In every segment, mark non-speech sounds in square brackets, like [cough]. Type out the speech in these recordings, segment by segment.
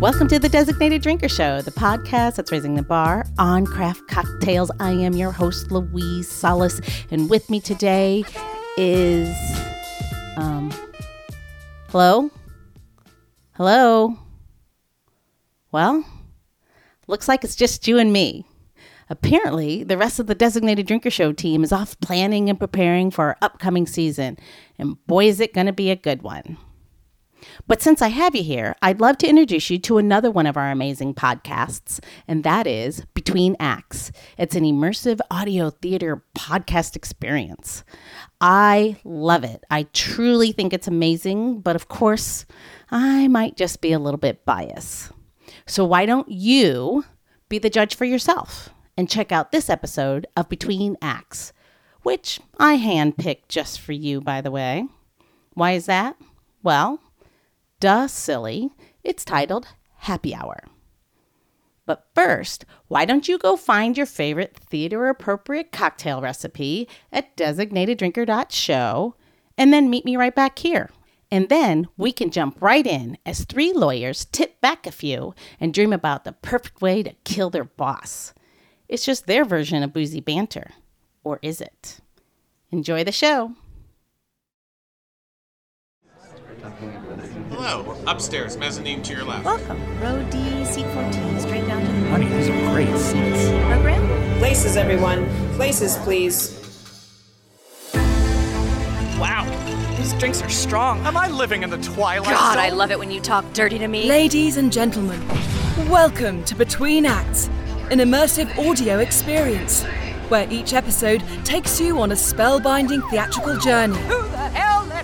Welcome to the Designated Drinker Show, the podcast that's raising the bar on craft cocktails. I am your host, Louise Solis, and with me today is, um, hello? Hello? Well, looks like it's just you and me. Apparently, the rest of the Designated Drinker Show team is off planning and preparing for our upcoming season, and boy, is it going to be a good one. But since I have you here, I'd love to introduce you to another one of our amazing podcasts, and that is Between Acts. It's an immersive audio theater podcast experience. I love it. I truly think it's amazing, but of course, I might just be a little bit biased. So why don't you be the judge for yourself and check out this episode of Between Acts, which I handpicked just for you, by the way. Why is that? Well, duh, silly. It's titled Happy Hour. But first, why don't you go find your favorite theater appropriate cocktail recipe at designateddrinker.show and then meet me right back here. And then we can jump right in as three lawyers tip back a few and dream about the perfect way to kill their boss. It's just their version of boozy banter. Or is it? Enjoy the show. Hello, upstairs, mezzanine to your left. Welcome. Row D, seat 14, straight down to the Honey, these are great seats. program. Places, everyone. Places, please. Wow, these drinks are strong. Am I living in the twilight God, zone? I love it when you talk dirty to me. Ladies and gentlemen, welcome to Between Acts, an immersive audio experience where each episode takes you on a spellbinding theatrical journey.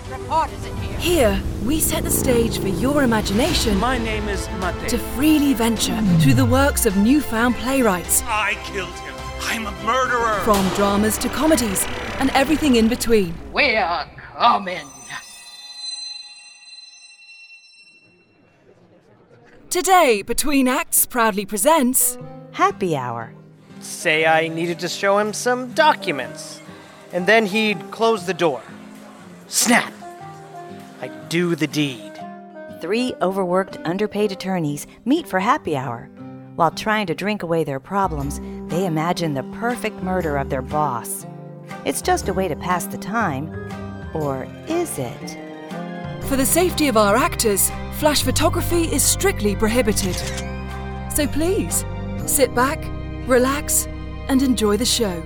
Reporters in here? Here, we set the stage for your imagination My name is Mate. to freely venture through the works of newfound playwrights, I killed him. I'm a murderer. from dramas to comedies and everything in between. We're coming. Today, Between Acts proudly presents Happy Hour. say I needed to show him some documents. And then he'd close the door. Snap! I'd do the deed. Three overworked, underpaid attorneys meet for happy hour. While trying to drink away their problems, they imagine the perfect murder of their boss. It's just a way to pass the time. Or is it? For the safety of our actors, flash photography is strictly prohibited. So please, sit back, relax, and enjoy the show.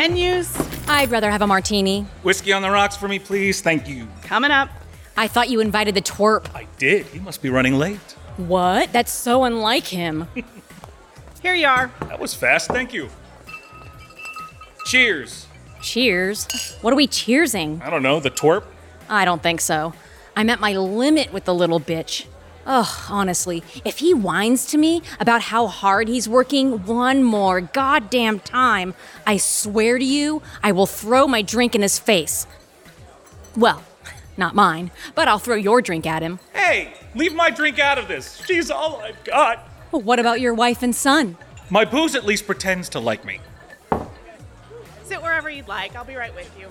Menus I'd rather have a martini. Whiskey on the rocks for me, please. Thank you. coming up. I thought you invited the twerp. I did. He must be running late. What? That's so unlike him. [laughs] Here you are. That was fast. Thank you. Cheers. Cheers. What are we cheersing? I don't know, the twerp? I don't think so. I'm at my limit with the little bitch. Ugh, honestly, if he whines to me about how hard he's working one more goddamn time, I swear to you, I will throw my drink in his face. Well, not mine, but I'll throw your drink at him. Hey, leave my drink out of this. She's all I've got. What about your wife and son? My booze at least pretends to like me. Sit wherever you'd like. I'll be right with you.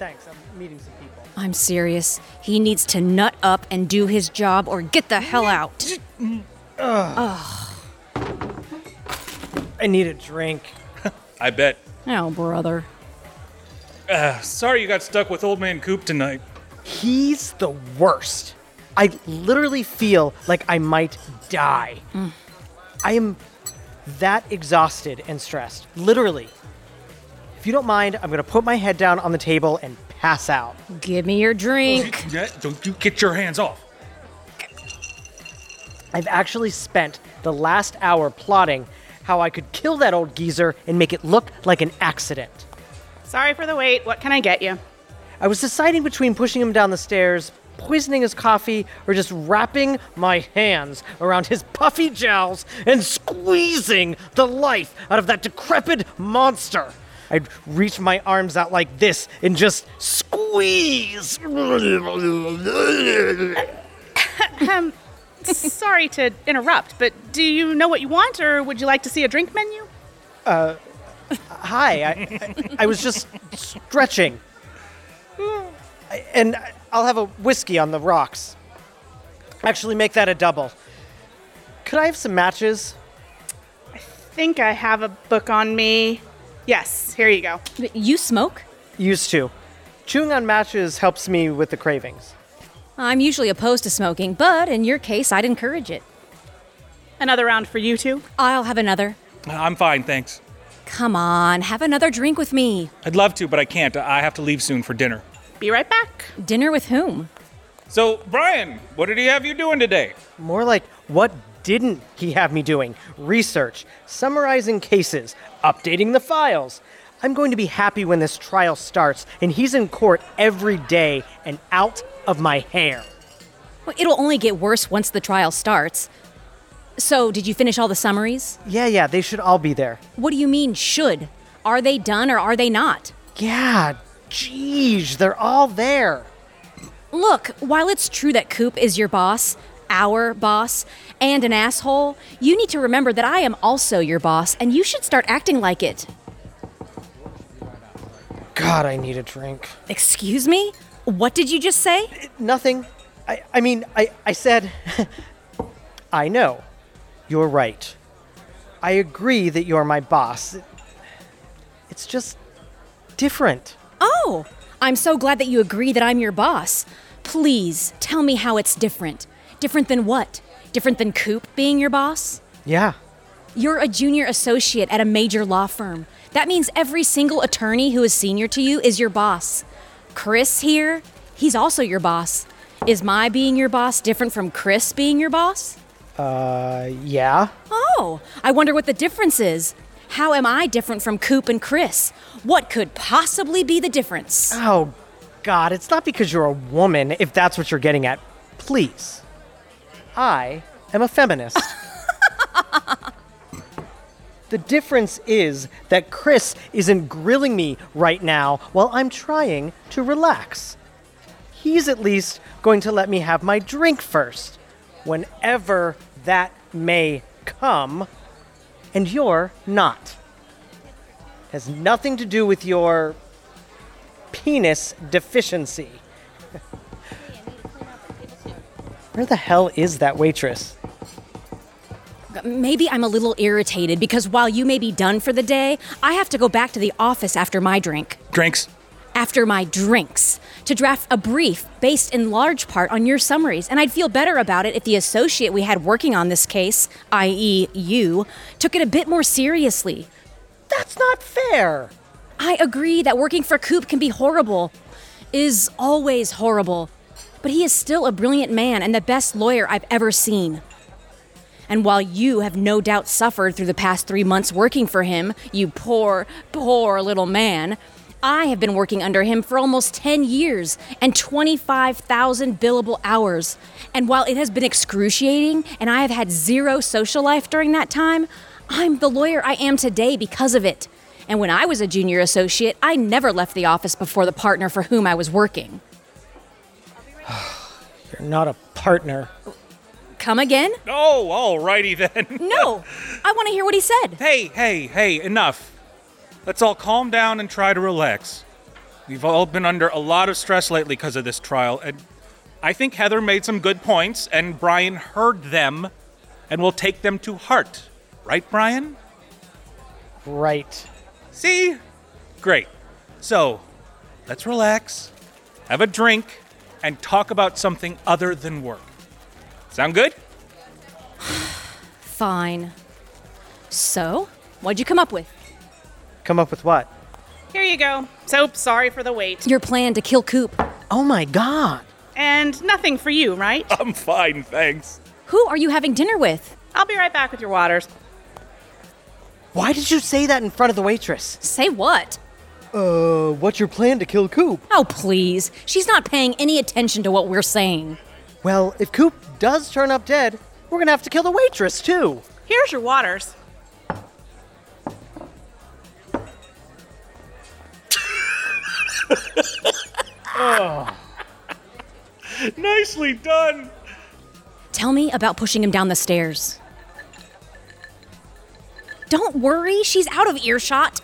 Thanks, I'm meeting some people. I'm serious. He needs to nut up and do his job or get the hell out. I need a drink. I bet. Oh, brother. Uh, sorry you got stuck with Old Man Coop tonight. He's the worst. I literally feel like I might die. I am that exhausted and stressed. Literally. If you don't mind, I'm gonna put my head down on the table and pass out. Give me your drink. Don't you get your hands off. I've actually spent the last hour plotting how I could kill that old geezer and make it look like an accident. Sorry for the wait. What can I get you? I was deciding between pushing him down the stairs, poisoning his coffee, or just wrapping my hands around his puffy jowls and squeezing the life out of that decrepit monster. I'd reach my arms out like this and just squeeze. um, Sorry to interrupt, but do you know what you want, or would you like to see a drink menu? Uh, hi. I, I, I was just stretching. And I'll have a whiskey on the rocks. Actually, make that a double. Could I have some matches? I think I have a book on me. Yes, here you go. You smoke? Used to. Chewing on matches helps me with the cravings. I'm usually opposed to smoking, but in your case, I'd encourage it. Another round for you two? I'll have another. I'm fine, thanks. Come on, have another drink with me. I'd love to, but I can't. I have to leave soon for dinner. Be right back. Dinner with whom? So, Brian, what did he have you doing today? More like, what didn't he have me doing? Research, summarizing cases, updating the files. I'm going to be happy when this trial starts and he's in court every day and out of my hair. Well, it'll only get worse once the trial starts. So, did you finish all the summaries? Yeah, yeah, they should all be there. What do you mean, should? Are they done or are they not? Yeah, geez, they're all there. Look, while it's true that Coop is your boss, our boss, and an asshole, you need to remember that I am also your boss, and you should start acting like it. God, I need a drink. Excuse me? What did you just say? Nothing. I, I mean, I, I said, [laughs] I know. You're right. I agree that you're my boss. It's just different. Oh, I'm so glad that you agree that I'm your boss. Please tell me how it's different. Different than what? Different than Coop being your boss? Yeah. You're a junior associate at a major law firm. That means every single attorney who is senior to you is your boss. Chris here, he's also your boss. Is my being your boss different from Chris being your boss? Uh, yeah. Oh, I wonder what the difference is. How am I different from Coop and Chris? What could possibly be the difference? Oh, God, it's not because you're a woman, if that's what you're getting at. Please. I am a feminist. the difference is that Chris isn't grilling me right now while I'm trying to relax. He's at least going to let me have my drink first, whenever that may come, and you're not. Has nothing to do with your penis deficiency. Where the hell is that waitress? Maybe I'm a little irritated because while you may be done for the day, I have to go back to the office after my drink. Drinks? After my drinks, to draft a brief based in large part on your summaries. And I'd feel better about it if the associate we had working on this case, i.e., you, took it a bit more seriously. That's not fair. I agree that working for Coop can be horrible, is always horrible. But he is still a brilliant man and the best lawyer I've ever seen. And while you have no doubt suffered through the past three months working for him, you poor, poor little man, I have been working under him for almost 10 years and 25,000 billable hours. And while it has been excruciating and I have had zero social life during that time, I'm the lawyer I am today because of it. And when I was a junior associate, I never left the office before the partner for whom I was working. [sighs] You're not a partner. Come again? Oh, alrighty then. [laughs] No, I want to hear what he said. Hey, hey, hey, enough. Let's all calm down and try to relax. We've all been under a lot of stress lately because of this trial, and I think Heather made some good points, and Brian heard them and will take them to heart. Right, Brian? Right. See? Great. So, let's relax, have a drink, and talk about something other than work. Sound good? [sighs] Fine. So, what'd you come up with? Come up with what? Here you go. So sorry for the wait. Your plan to kill Coop. Oh my god. And nothing for you, right? [laughs] I'm fine, thanks. Who are you having dinner with? I'll be right back with your waters. Why did you say that in front of the waitress? Say what? Uh, what's your plan to kill Coop? Oh, please. She's not paying any attention to what we're saying. Well, if Coop does turn up dead, we're gonna have to kill the waitress too. Here's your waters. oh. [laughs] Nicely done. Tell me about pushing him down the stairs. Don't worry, she's out of earshot.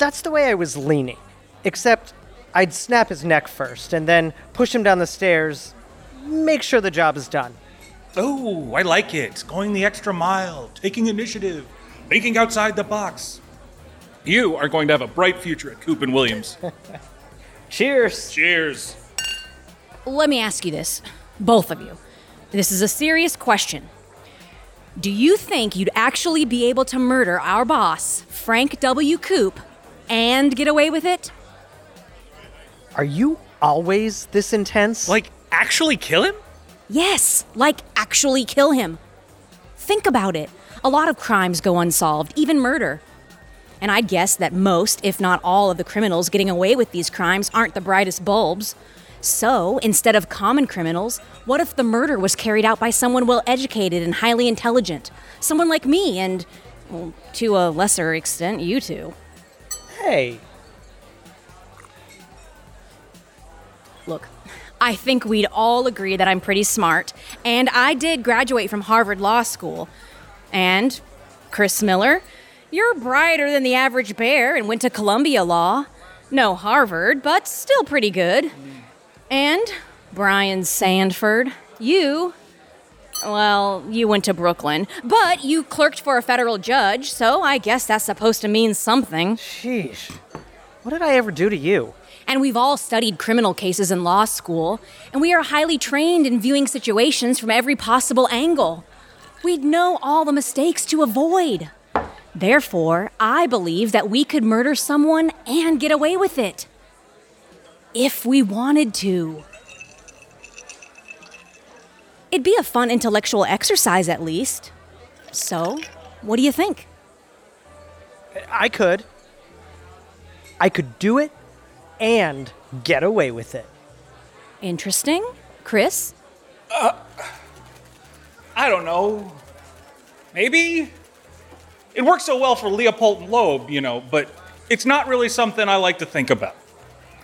That's the way I was leaning. Except I'd snap his neck first and then push him down the stairs, make sure the job is done. Oh, I like it. Going the extra mile, taking initiative, thinking outside the box. You are going to have a bright future at Coop and Williams. [laughs] Cheers. Cheers. Let me ask you this, both of you. This is a serious question. Do you think you'd actually be able to murder our boss, Frank W. Coop, and get away with it? Are you always this intense? Like, actually kill him? Yes, like actually kill him. Think about it. A lot of crimes go unsolved, even murder. And I'd guess that most, if not all, of the criminals getting away with these crimes aren't the brightest bulbs. So, instead of common criminals, what if the murder was carried out by someone well educated and highly intelligent? Someone like me and, well, to a lesser extent, you two. Hey, Look, I think we'd all agree that I'm pretty smart, and I did graduate from Harvard Law School. And, Chris Miller, you're brighter than the average bear and went to Columbia Law. No Harvard, but still pretty good. And, Brian Sandford, you. Well, you went to Brooklyn, but you clerked for a federal judge, so I guess that's supposed to mean something. sheesh. What did I ever do to you? And we've all studied criminal cases in law school, and we are highly trained in viewing situations from every possible angle. We'd know all the mistakes to avoid. Therefore, I believe that we could murder someone and get away with it. If we wanted to. It'd be a fun intellectual exercise, at least. So, what do you think? I could. I could do it and get away with it. Interesting. Chris? Uh, I don't know. Maybe? It works so well for Leopold and Loeb, you know, but it's not really something I like to think about.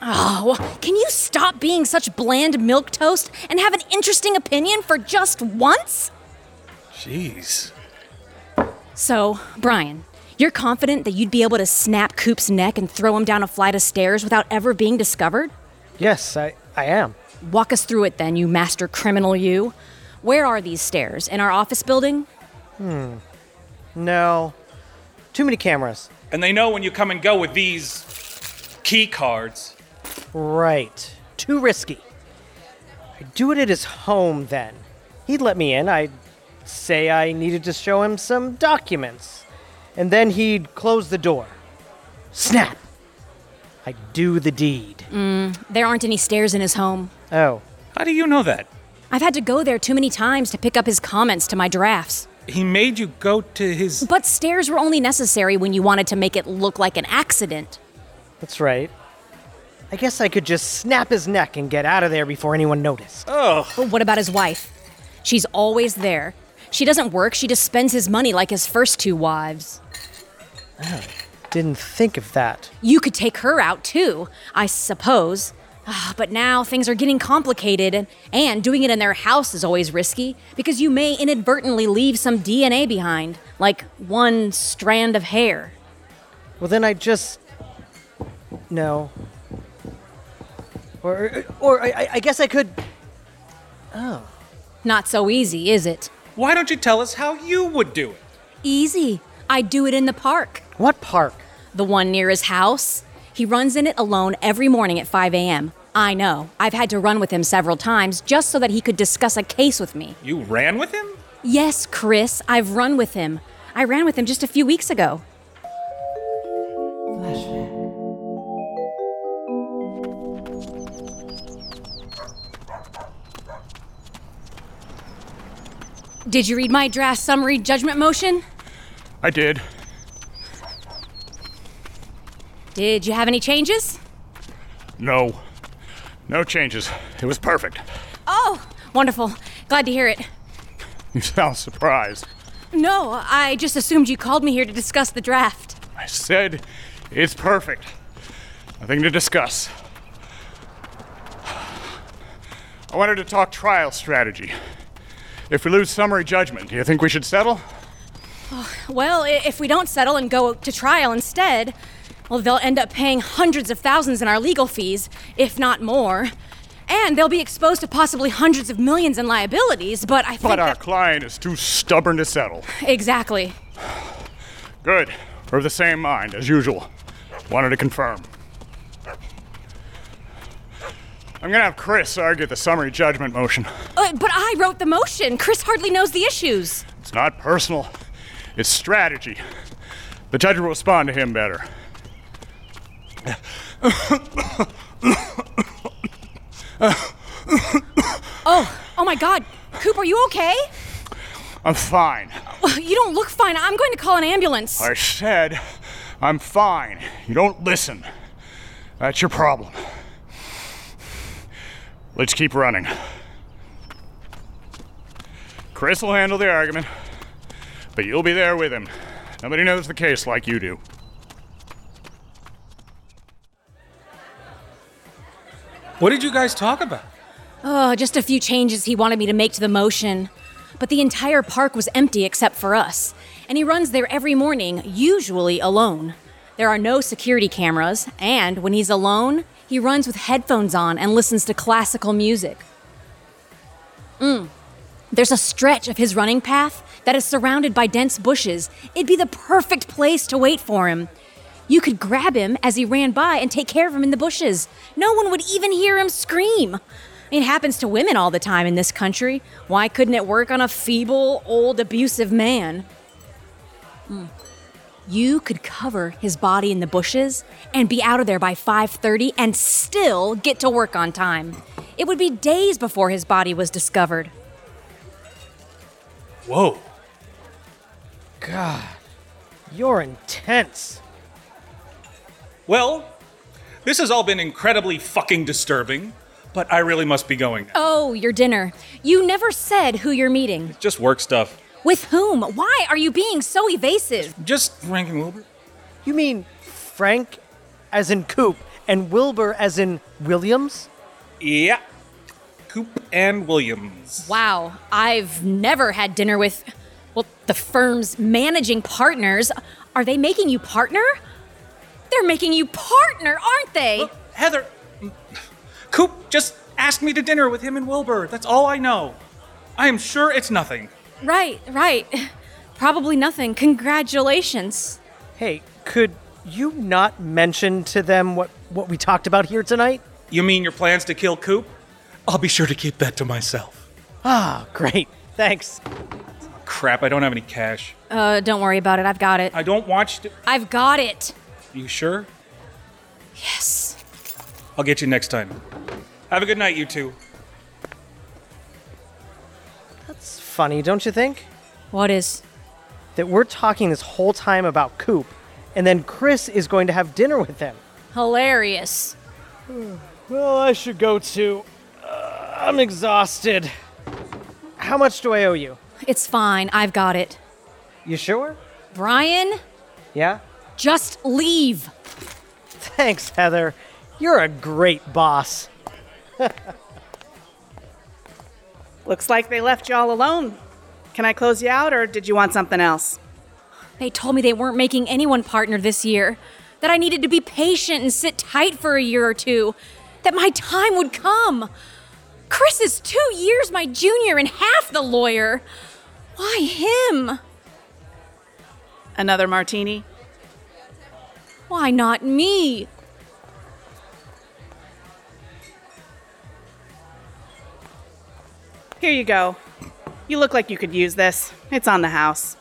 Oh, can you stop being such bland milquetoast and have an interesting opinion for just once? Jeez. So, Brian, you're confident that you'd be able to snap Coop's neck and throw him down a flight of stairs without ever being discovered? Yes, I, I am. Walk us through it then, you master criminal, you. Where are these stairs? In our office building? Hmm. No. Too many cameras. And they know when you come and go with these key cards. Right. Too risky. I'd do it at his home then. He'd let me in. I'd say I needed to show him some documents. And then he'd close the door. Snap! I'd do the deed. Mm, there aren't any stairs in his home. Oh. How do you know that? I've had to go there too many times to pick up his comments to my drafts. He made you go to his. But stairs were only necessary when you wanted to make it look like an accident. That's right. I guess I could just snap his neck and get out of there before anyone noticed. Oh, But what about his wife? She's always there. She doesn't work, she just spends his money like his first two wives. Didn't think of that. You could take her out too, I suppose. Ah, But now things are getting complicated, and, and doing it in their house is always risky because you may inadvertently leave some DNA behind, like one strand of hair. Well, then I just. No. Or, or I, I guess I could. Oh. Not so easy, is it? why don't you tell us how you would do it? Easy. I do it in the park. What park? The one near his house. He runs in it alone every morning at 5 a.m. I know. I've had to run with him several times just so that he could discuss a case with me. You ran with him? Yes, Chris, I've run with him. I ran with him just a few weeks ago. Did you read my draft summary judgment motion? I did. Did you have any changes? No. No changes. It was perfect. Oh, wonderful. Glad to hear it. You sound surprised. No, I just assumed you called me here to discuss the draft. I said it's perfect. Nothing to discuss. I wanted to talk trial strategy. If we lose summary judgment, do you think we should settle? Oh, well, i- if we don't settle and go to trial instead, well, they'll end up paying hundreds of thousands in our legal fees, if not more. And they'll be exposed to possibly hundreds of millions in liabilities, but I think. But our that- client is too stubborn to settle. Exactly. Good. We're of the same mind, as usual. Wanted to confirm. I'm gonna have Chris argue the summary judgment motion. Uh, but I wrote the motion. Chris hardly knows the issues. It's not personal, it's strategy. The judge will respond to him better. [coughs] Oh, oh my God. Coop, are you okay? I'm fine. You don't look fine. I'm going to call an ambulance. I said I'm fine. You don't listen. That's your problem. Let's keep running. Chris will handle the argument, but you'll be there with him. Nobody knows the case like you do. What did you guys talk about? Oh, just a few changes he wanted me to make to the motion. But the entire park was empty except for us. And he runs there every morning, usually alone. There are no security cameras, and when he's alone, he runs with headphones on and listens to classical music. Mm. There's a stretch of his running path that is surrounded by dense bushes. It'd be the perfect place to wait for him. You could grab him as he ran by and take care of him in the bushes. No one would even hear him scream. It happens to women all the time in this country. Why couldn't it work on a feeble, old, abusive man? Hmm. You could cover his body in the bushes and be out of there by 5:30 and still get to work on time. It would be days before his body was discovered. Whoa. God, you're intense. Well, this has all been incredibly fucking disturbing, but I really must be going now. Oh, your dinner. You never said who you're meeting. It's Just work stuff. With whom? Why are you being so evasive? Just Frank and Wilbur. You mean Frank as in Coop and Wilbur as in Williams? Yeah. Coop and Williams. Wow, I've never had dinner with, well, the firm's managing partners. Are they making you partner? They're making you partner, aren't they? Heather, Coop just asked me to dinner with him and Wilbur. That's all I know. I am sure it's nothing. Right, right. [laughs] Probably nothing. Congratulations. Hey, could you not mention to them what, what we talked about here tonight? You mean your plans to kill Coop? I'll be sure to keep that to myself. Ah, great. Thanks. Crap, I don't have any cash. Uh, don't worry about it. I've got it. I don't watch. I've got it. you sure? Yes. I'll get you next time. Have a good night, you two. Funny, don't you think? What is? That we're talking this whole time about Coop, and then Chris is going to have dinner with them. Hilarious. [sighs] Well, I should go too. Uh, I'm exhausted. How much do I owe you? It's fine. I've got it. You sure? Brian, Yeah? just leave. Thanks, Heather. You're a great boss. [laughs] Looks like they left y'all alone. Can I close you out, or did you want something else? They told me they weren't making anyone partner this year. That I needed to be patient and sit tight for a year or two. That my time would come. Chris is two years my junior and half the lawyer. Why him? Another martini? Why not me? Here you go. You look like you could use this. It's on the house.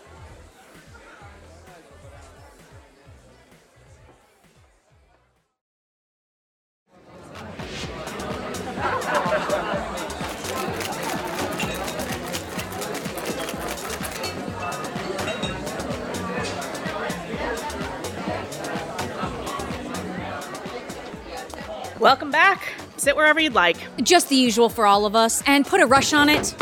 Welcome back. Sit wherever you'd like. Just the usual for all of us, and put a rush on it.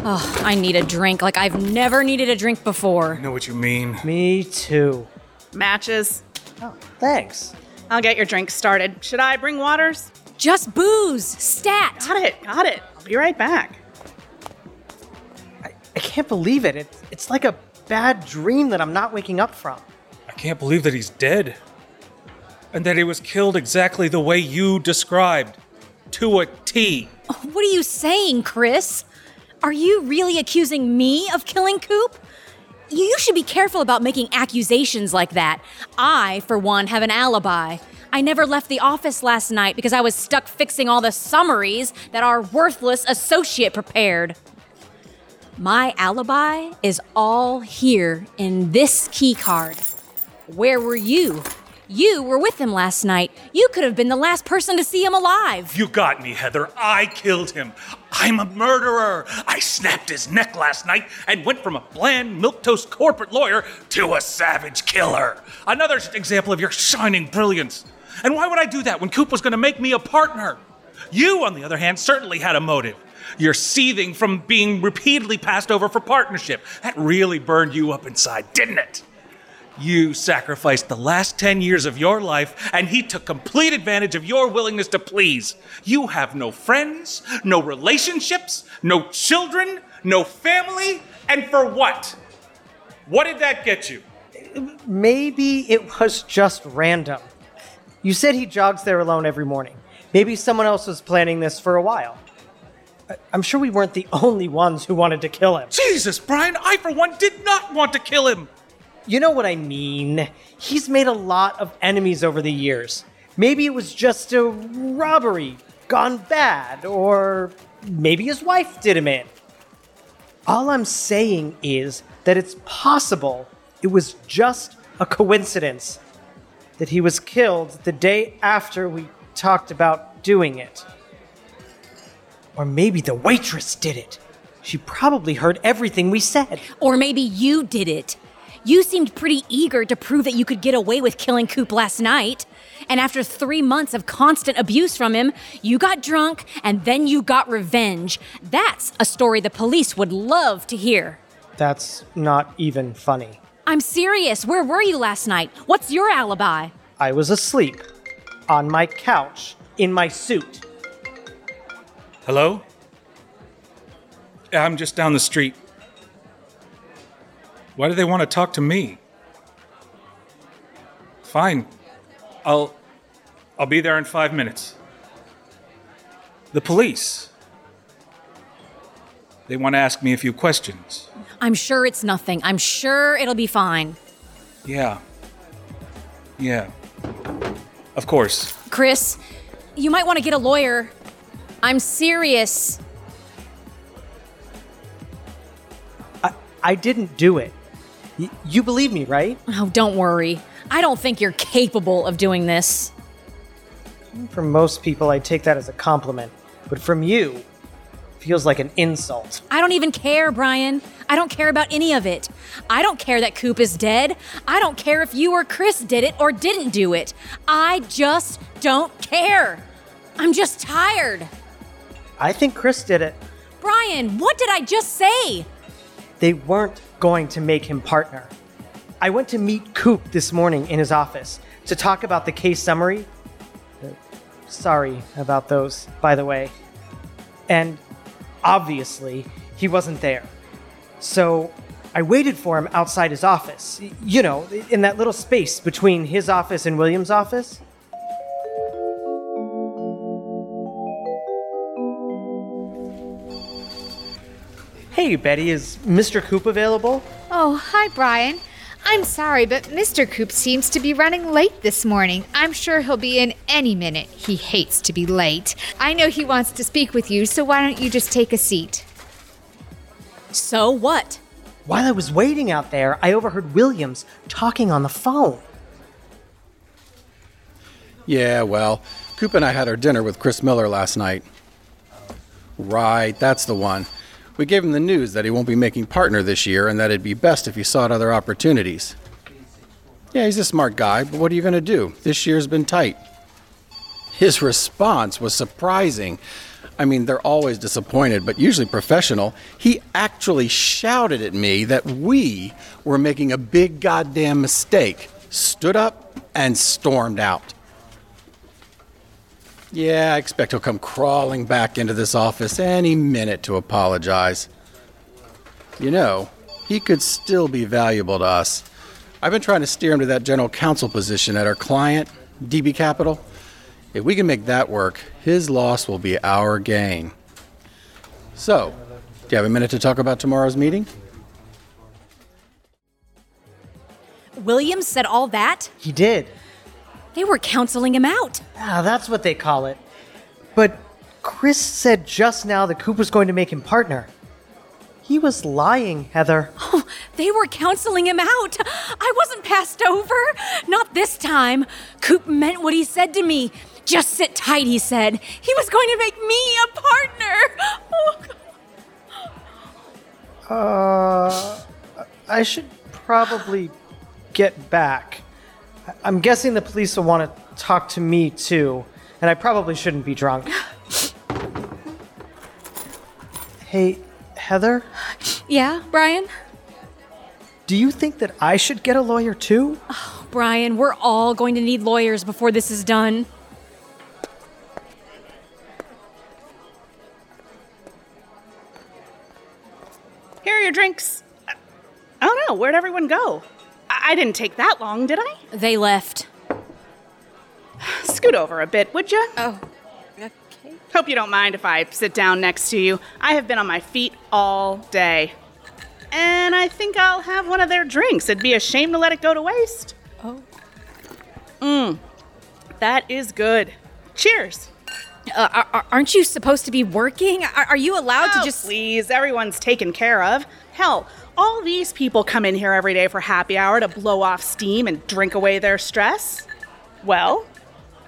Oh, I need a drink like I've never needed a drink before. I know what you mean. Me too. Matches. Oh, thanks. I'll get your drink started. Should I bring waters? Just booze. Stat. Got it. Got it. I'll be right back. I can't believe it. it. It's like a bad dream that I'm not waking up from. I can't believe that he's dead. And that he was killed exactly the way you described. To a T. [laughs] What are you saying, Chris? Are you really accusing me of killing Coop? You should be careful about making accusations like that. I, for one, have an alibi. I never left the office last night because I was stuck fixing all the summaries that our worthless associate prepared. My alibi is all here in this key card. Where were you? You were with him last night. You could have been the last person to see him alive. You got me, Heather. I killed him. I'm a murderer. I snapped his neck last night and went from a bland, milquetoast corporate lawyer to a savage killer. Another example of your shining brilliance. And why would I do that when Coop was going to make me a partner? You, on the other hand, certainly had a motive. You're seething from being repeatedly passed over for partnership. That really burned you up inside, didn't it? You sacrificed the last 10 years of your life, and he took complete advantage of your willingness to please. You have no friends, no relationships, no children, no family, and for what? What did that get you? Maybe it was just random. You said he jogs there alone every morning. Maybe someone else was planning this for a while. I'm sure we weren't the [laughs] only ones who wanted to kill him. Jesus, Brian, I for one did not want to kill him. You know what I mean. He's made a lot of enemies over the years. Maybe it was just a robbery gone bad, or maybe his wife did him in. All I'm saying is that it's possible it was just a coincidence that he was killed the day after we talked about doing it. Or maybe the waitress did it. She probably heard everything we said. Or maybe you did it. You seemed pretty eager to prove that you could get away with killing Coop last night. And after three months of constant abuse from him, you got drunk and then you got revenge. That's a story the police would love to hear. That's not even funny. I'm serious. Where were you last night? What's your alibi? I was asleep on my couch in my suit. Hello? I'm just down the street. Why do they want to talk to me? Fine. I'll I'll be there in 5 minutes. The police. They want to ask me a few questions. I'm sure it's nothing. I'm sure it'll be fine. Yeah. Yeah. Of course. Chris, you might want to get a lawyer. I'm serious. I, I didn't do it. Y- you believe me, right? Oh, don't worry. I don't think you're capable of doing this. From most people, I take that as a compliment. But from you, feels like an insult. I don't even care, Brian. I don't care about any of it. I don't care that Coop is dead. I don't care if you or Chris did it or didn't do it. I just don't care. I'm just tired. I think Chris did it. Brian, what did I just say? They weren't going to make him partner. I went to meet Coop this morning in his office to talk about the case summary. Sorry about those, by the way. And obviously, he wasn't there. So I waited for him outside his office. You know, in that little space between his office and Williams' office. Hey, Betty, is Mr. Coop available? Oh, hi, Brian. I'm sorry, but Mr. Coop seems to be running late this morning. I'm sure he'll be in any minute. He hates to be late. I know he wants to speak with you, so why don't you just take a seat? So what? While I was waiting out there, I overheard Williams talking on the phone. Yeah, well, Coop and I had our dinner with Chris Miller last night. Right, that's the one. We gave him the news that he won't be making partner this year and that it'd be best if he sought other opportunities. Yeah, he's a smart guy, but what are you going to do? This year's been tight. His response was surprising. I mean, they're always disappointed, but usually professional. He actually shouted at me that we were making a big goddamn mistake, stood up, and stormed out. Yeah, I expect he'll come crawling back into this office any minute to apologize. You know, he could still be valuable to us. I've been trying to steer him to that general counsel position at our client, DB Capital. If we can make that work, his loss will be our gain. So, do you have a minute to talk about tomorrow's meeting? Williams said all that? He did. They were counseling him out. Ah, that's what they call it. But Chris said just now that Coop was going to make him partner. He was lying, Heather. Oh, they were counseling him out. I wasn't passed over. Not this time. Coop meant what he said to me. Just sit tight, he said. He was going to make me a partner. Oh, Uh, I should probably get back. I- I'm guessing the police will want to talk to me too, and I probably shouldn't be drunk. [gasps] hey, Heather, yeah, Brian? do you think that I should get a lawyer too? Oh, Brian, we're all going to need lawyers before this is done. Here are your drinks. I don't know. Where'd everyone go? I, didn't take that long, did I? They left. [sighs] Scoot over a bit, would you? Oh. Okay. Hope you don't mind if I sit down next to you. I have been on my feet all day. And I think I'll have one of their drinks. It'd be a shame to let it go to waste. Oh. Mmm. That is good. Cheers. Uh, are, aren't you supposed to be working? Are, are you allowed oh, to just. Please, everyone's taken care of. Hell, all these people come in here every day for happy hour to blow off steam and drink away their stress. Well,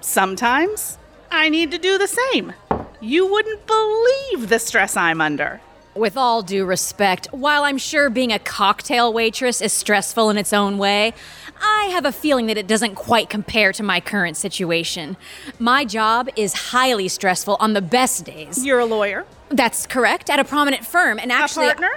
sometimes I need to do the same. You wouldn't believe the stress I'm under. With all due respect, while I'm sure being a cocktail waitress is stressful in its own way, I have a feeling that it doesn't quite compare to my current situation. My job is highly stressful on the best days. You're a lawyer? That's correct, at a prominent firm, and actually. a partner?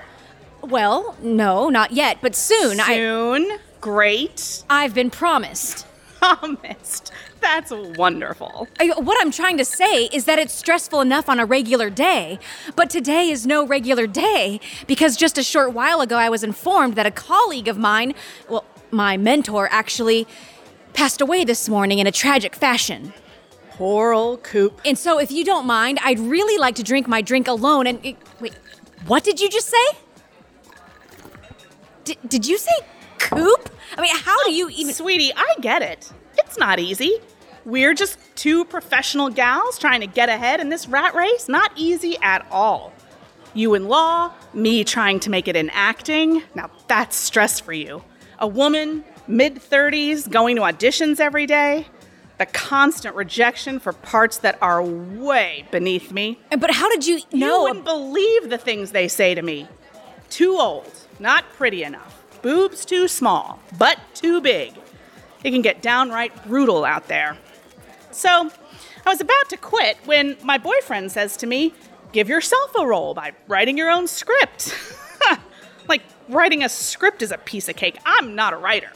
Well, no, not yet, but soon. Soon? I, Great. I've been promised. [laughs] Promised. That's wonderful. I, what I'm trying to say is that it's stressful enough on a regular day, but today is no regular day because just a short while ago I was informed that a colleague of mine, well, my mentor actually, passed away this morning in a tragic fashion. Poor old Coop. And so, if you don't mind, I'd really like to drink my drink alone. And wait, what did you just say? D- did you say Coop? I mean, how do you even. Sweetie, I get it. It's not easy. We're just two professional gals trying to get ahead in this rat race. Not easy at all. You in law, me trying to make it in acting. Now that's stress for you. A woman, mid 30s, going to auditions every day. The constant rejection for parts that are way beneath me. But how did you know? You wouldn't believe the things they say to me. Too old, not pretty enough, boobs too small, butt too big. It can get downright brutal out there. So, I was about to quit when my boyfriend says to me, Give yourself a role by writing your own script. [laughs] like, writing a script is a piece of cake. I'm not a writer.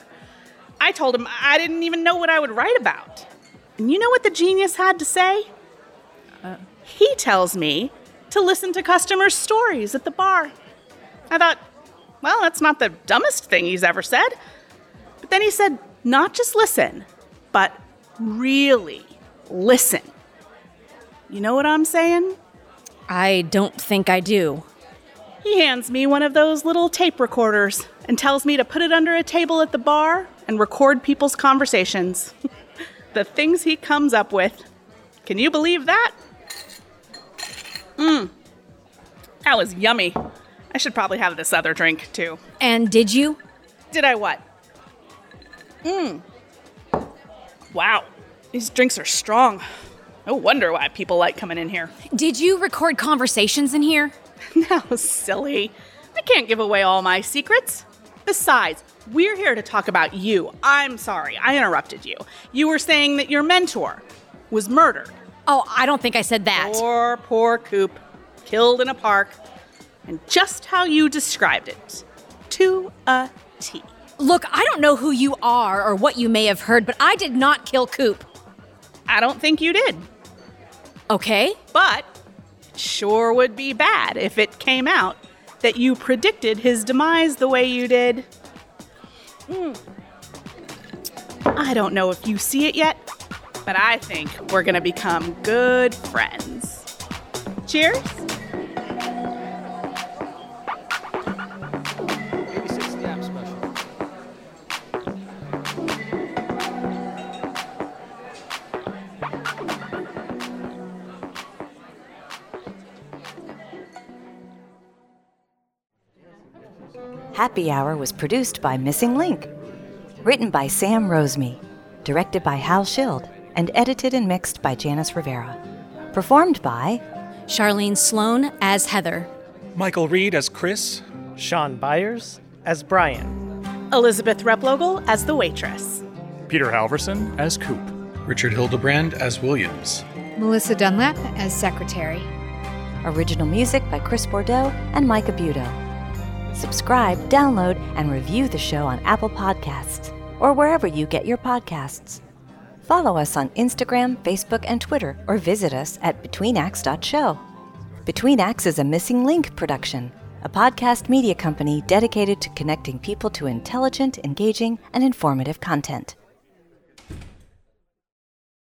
I told him I didn't even know what I would write about. And you know what the genius had to say? Uh, he tells me to listen to customers' stories at the bar. I thought, well, that's not the dumbest thing he's ever said. But then he said, not just listen, but really listen. You know what I'm saying? I don't think I do. He hands me one of those little tape recorders and tells me to put it under a table at the bar and record people's conversations. [laughs] the things he comes up with. Can you believe that? Mmm. That was yummy. I should probably have this other drink too. And did you? Did I what? Mmm. Wow. These drinks are strong. No wonder why people like coming in here. Did you record conversations in here? [laughs] No, silly. I can't give away all my secrets. Besides, we're here to talk about you. I'm sorry, I interrupted you. You were saying that your mentor was murdered. Oh, I don't think I said that. Poor, poor Coop. Killed in a park. And just how you described it. To a T. Look, I don't know who you are or what you may have heard, but I did not kill Coop. I don't think you did. Okay. But it sure would be bad if it came out that you predicted his demise the way you did. Hmm. I don't know if you see it yet, but I think we're gonna become good friends. Cheers. Happy Hour was produced by Missing Link. Written by Sam Roseme, directed by Hal Schild, and edited and mixed by Janice Rivera. Performed by Charlene Sloan as Heather, Michael Reed as Chris, Sean Byers as Brian, Elizabeth Replogle as the waitress, Peter Halverson as Coop, Richard Hildebrand as Williams, Melissa Dunlap as secretary. Original music by Chris Bordeaux and Micah Budo. Subscribe, download, and review the show on Apple Podcasts or wherever you get your podcasts. Follow us on Instagram, Facebook, and Twitter, or visit us at betweenacts.show. Between Acts is a Missing Link production, a podcast media company dedicated to connecting people to intelligent, engaging, and informative content.